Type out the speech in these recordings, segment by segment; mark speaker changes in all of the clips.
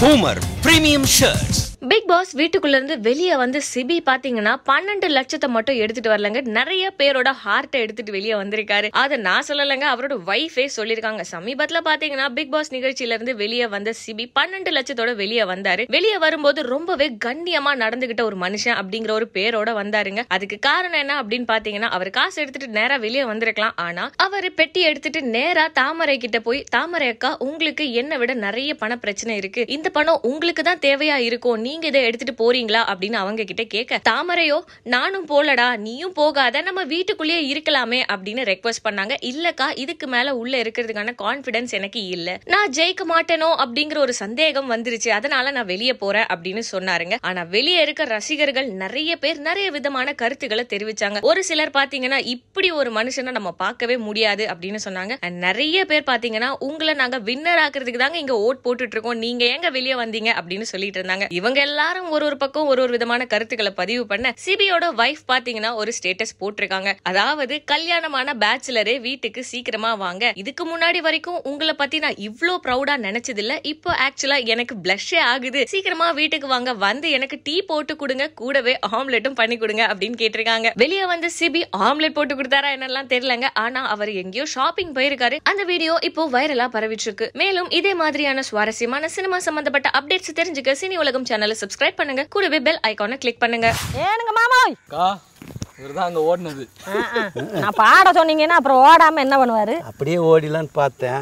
Speaker 1: Boomer Premium Shirts.
Speaker 2: Bigg Boss வீட்டுக்குள்ள இருந்து வெளியே வந்து சிபி பாத்தீங்கன்னா பன்னெண்டு லட்சத்தை மட்டும் எடுத்துட்டு வரலங்க. நிறைய பேரோட ஹார்ட்டை எடுத்துட்டு வெளியே வந்திருக்காரு. அதை நான் சொல்லலைங்க அவரோட ஒய்ஃபே சொல்லிருக்காங்க சமீபத்துல பாத்தீங்கன்னா பிக் பாஸ் நிகழ்ச்சியில இருந்து வெளியே வந்த சிபி பன்னெண்டு லட்சத்தோட வெளியே வந்தாரு. வெளியே வரும்போது ரொம்பவே கண்ணியமா நடந்துகிட்ட ஒரு மனுஷன் அப்படிங்கிற ஒரு பேரோட வந்தாருங்க. அதுக்கு காரணம் என்ன அப்படின்னு பாத்தீங்கன்னா அவர் காசு எடுத்துட்டு நேரா வெளியே வந்திருக்கலாம். ஆனா அவர் பெட்டி எடுத்துட்டு நேரா தாமரை கிட்ட போய் தாமரை அக்கா உங்களுக்கு என்னை விட நிறைய பண பிரச்சனை இருக்கு. இந்த பணம் உங்களுக்கு தான் தேவையா இருக்கும் நீங்க இதை எடுத்துட்டு போறீங்களா அப்படின்னு அவங்க கிட்ட கேட்க தாமரையோ நானும் போலடா நீயும் போகாத நம்ம வீட்டுக்குள்ளேயே இருக்கலாமே அப்படின்னு ரெக்வஸ்ட் பண்ணாங்க. இல்லக்கா இதுக்கு மேல உள்ள இருக்கிறதுக்கான கான்பிடன்ஸ் எனக்கு இல்ல. நான் ஜெயிக்க மாட்டேனோ? அப்படிங்கிற ஒரு சந்தேகம் வந்துருச்சு. அதனால நான் வெளியே போறேன் அப்படின்னு சொன்னாருங்க. ஆனா வெளியே இருக்க ரசிகர்கள் நிறைய பேர் நிறைய விதமான கருத்துக்களை தெரிவிச்சாங்க. ஒரு சிலர் பாத்தீங்கன்னா இப்படி ஒரு மனுஷனை நம்ம பார்க்கவே முடியாது அப்படின்னு சொன்னாங்க. நிறைய பேர் பாத்தீங்கன்னா உங்களை நாங்க வின்னர் ஆக்குறதுக்கு தாங்க இங்க ஓட் போட்டுட்டு இருக்கோம். நீங்க ஏங்க வெளியே வந்தீங்க? அப்படின்னு சொல்லிட்டு இருந்தாங்க. இவங்க எல்லாம் எல்லாரும் ஒரு ஒரு பக்கம் ஒரு ஒரு விதமான கருத்துக்களை பதிவு பண்ண சிபியோட வைஃப் பாத்தீங்கன்னா ஒரு ஸ்டேட்டஸ் போட்டிருக்காங்க. அதாவது கல்யாணமான பேச்சுலரே வீட்டுக்கு சீக்கிரமா வாங்க. இதுக்கு முன்னாடி வரைக்கும் உங்களை பத்தி நான் இவ்ளோ ப்ரௌடா நினைச்சது இல்ல இப்போ ஆக்சுவலா எனக்கு பிளஷ்ஷே ஆகுது. சீக்கிரமா வீட்டுக்கு வாங்க. வந்து எனக்கு டீ போட்டு கொடுங்க. கூடவே ஆம்லெட்டும் பண்ணி கொடுங்க அப்படின்னு கேட்டிருக்காங்க. வெளியே வந்து சிபி ஆம்லெட் போட்டு கொடுத்தாரா என்னெல்லாம் தெரியலங்க. ஆனா அவர் எங்கேயோ ஷாப்பிங் போயிருக்காரு. அந்த வீடியோ இப்போ வைரலா பரவிச்சிருக்கு மேலும் இதே மாதிரியான சுவாரஸ்யமான சினிமா சம்பந்தப்பட்ட அப்டேட்ஸ் தெரிஞ்சுக்க சினி உலகம் சேனலை சப்ஸ்கிரைப் பண்ணுங்க. கூடவே பெல் ஐகானை கிளிக் பண்ணுங்க.
Speaker 3: ஏனுங்க மாமாய்?
Speaker 4: அக்கா இவர் தான் அங்கே ஓடினது.
Speaker 3: நான் பாட சொன்னீங்கன்னா அப்புறம் ஓடாம என்ன பண்ணுவாரு?
Speaker 5: அப்படியே ஓடிலான்னு பார்த்தேன்.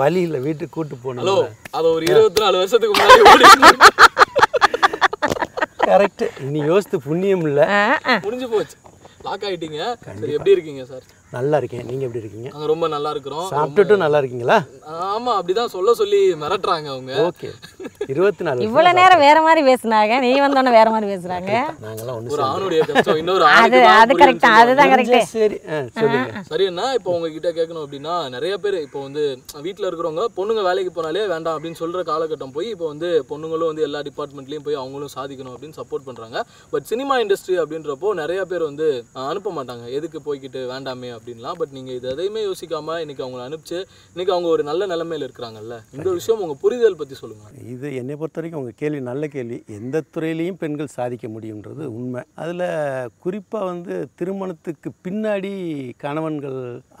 Speaker 5: வழி இல்லை வீட்டுக்கு கூட்டு
Speaker 4: ஹலோ
Speaker 5: போகணும்
Speaker 4: அது ஒரு இருபத்தி நாலு வருஷத்துக்கு முன்னாடி ஓடி
Speaker 5: கரெக்ட் நீ யோசித்து புண்ணியம் இல்லை.
Speaker 4: முடிஞ்சு போச்சு. லாக் ஆயிட்டீங்க. எப்படி இருக்கீங்க சார்?
Speaker 5: நல்லா இருக்கேன் நீங்கள் எப்படி இருக்கீங்க?
Speaker 4: நாங்க ரொம்ப நல்லா இருக்கிறோம்
Speaker 5: சாப்பிட்டுட்டும் நல்லா இருக்கீங்களா
Speaker 4: ஆமா அப்படிதான் சொல்ல சொல்லி மிரட்டுறாங்க அவங்க.
Speaker 5: ஓகே. இருபத்தி நாலு
Speaker 3: இவ்வளவு நேரம் வேற மாதிரி பேசுனாங்க. நீ வந்தோடனே வேற மாதிரி பேசுறாங்க.
Speaker 5: நாங்களாம்
Speaker 4: ஒரு ஆணுடைய கஷ்டம். இன்னொரு
Speaker 3: அது அது கரெக்ட். அதுதான் கரெக்ட்
Speaker 5: சரி சொல்லுங்க.
Speaker 4: சரி என்ன? இப்போ உங்ககிட்ட கேட்கணும் அப்படின்னா நிறைய பேர் இப்போ வந்து வீட்டில் இருக்கிறவங்க பொண்ணுங்க வேலைக்கு போனாலே வேண்டாம் அப்படின்னு சொல்ற காலகட்டம் போய் இப்போ வந்து பொண்ணுங்களும் வந்து எல்லா டிபார்ட்மெண்ட்லயும் போய் அவங்களும் சாதிக்கணும் அப்படின்னு சப்போர்ட் பண்றாங்க. பட் சினிமா இண்டஸ்ட்ரி அப்படின்றப்போ நிறைய பேர் வந்து அனுப்ப மாட்டாங்க. எதுக்கு போய்க்கிட்டு வேண்டாமே அப்படின்லாம். பட் நீங்க இது எதையுமே யோசிக்காம இன்னைக்கு அவங்கள அனுப்பிச்சு இன்னைக்கு அவங்க ஒரு நல்ல நிலைமையில இருக்கிறாங்கல்ல? இந்த விஷயம் உங்க புரிதல் பத்தி சொல்லுங்க.
Speaker 5: இது என்னை பொறுத்த வரைக்கும் உங்கள் கேள்வி நல்ல கேள்வி. எந்த துறையிலையும் பெண்கள் சாதிக்க முடியுன்றது உண்மை. அதில் குறிப்பாக வந்து திருமணத்துக்கு பின்னாடி கணவன்கள்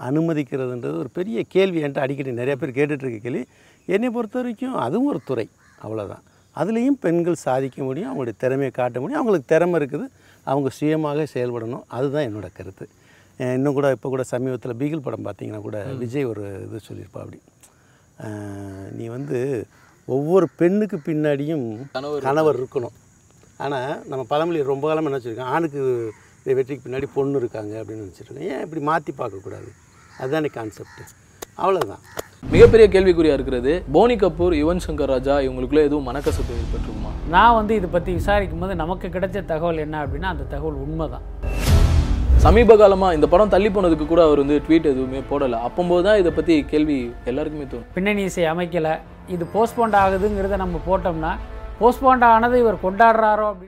Speaker 5: அனுமதிக்கிறதுன்றது ஒரு பெரிய கேள்வி என்கிட்ட அடிக்கடி நிறைய பேர் கேட்டுட்டு இருக்க கேள்வி. என்னை பொறுத்த வரைக்கும் அதுவும் ஒரு துறை அவ்வளோதான் அதுலேயும் பெண்கள் சாதிக்க முடியும் அவங்களுடைய திறமையை காட்ட முடியும். அவங்களுக்கு திறமை இருக்குது அவங்க சுயமாக செயல்படணும். அதுதான் என்னோட கருத்து. இன்னும் கூட இப்போ கூட சமீபத்தில் பீகிள் படம் பார்த்தீங்கன்னா கூட விஜய் ஒரு இது சொல்லியிருப்பா அப்படி. நீ வந்து ஒவ்வொரு பெண்ணுக்கு பின்னாடியும்
Speaker 4: கணவர்
Speaker 5: கணவர் இருக்கணும். ஆனால் நம்ம பழமொழி ரொம்ப காலமாக என்ன வச்சுருக்கோம் ஆணுக்கு வெற்றிக்கு பின்னாடி பொண்ணு இருக்காங்க அப்படின்னு நினச்சிருக்கோம் ஏன் இப்படி மாற்றி பார்க்கக்கூடாது அதுதானே கான்செப்ட் அவ்வளோதான்
Speaker 4: மிகப்பெரிய கேள்விக்குறியா இருக்கிறது. போனி கபூர் யுவன் சங்கர் ராஜா இவங்களுக்குள்ள எதுவும் மனக்கசப்பு ஏற்பட்டிருக்குமா?
Speaker 6: நான் வந்து இதை பற்றி விசாரிக்கும் போது நமக்கு கிடைச்ச தகவல் என்ன அப்படின்னா அந்த தகவல் உண்மைதான்.
Speaker 4: சமீப காலமாக இந்த படம் தள்ளி போனதுக்கு கூட அவர் வந்து ட்வீட் எதுவுமே போடலை. அப்போம்போது தான் இதை பற்றி கேள்வி எல்லாருக்குமே தோணும்.
Speaker 6: பின்னணி இசை அமைக்கலை. இது போஸ்ட்போண்ட் ஆகுதுங்கிறத நம்ம போட்டோம்னா போஸ்ட்போண்ட் ஆனது இவர் கொண்டாடுறாரோ அப்படின்னு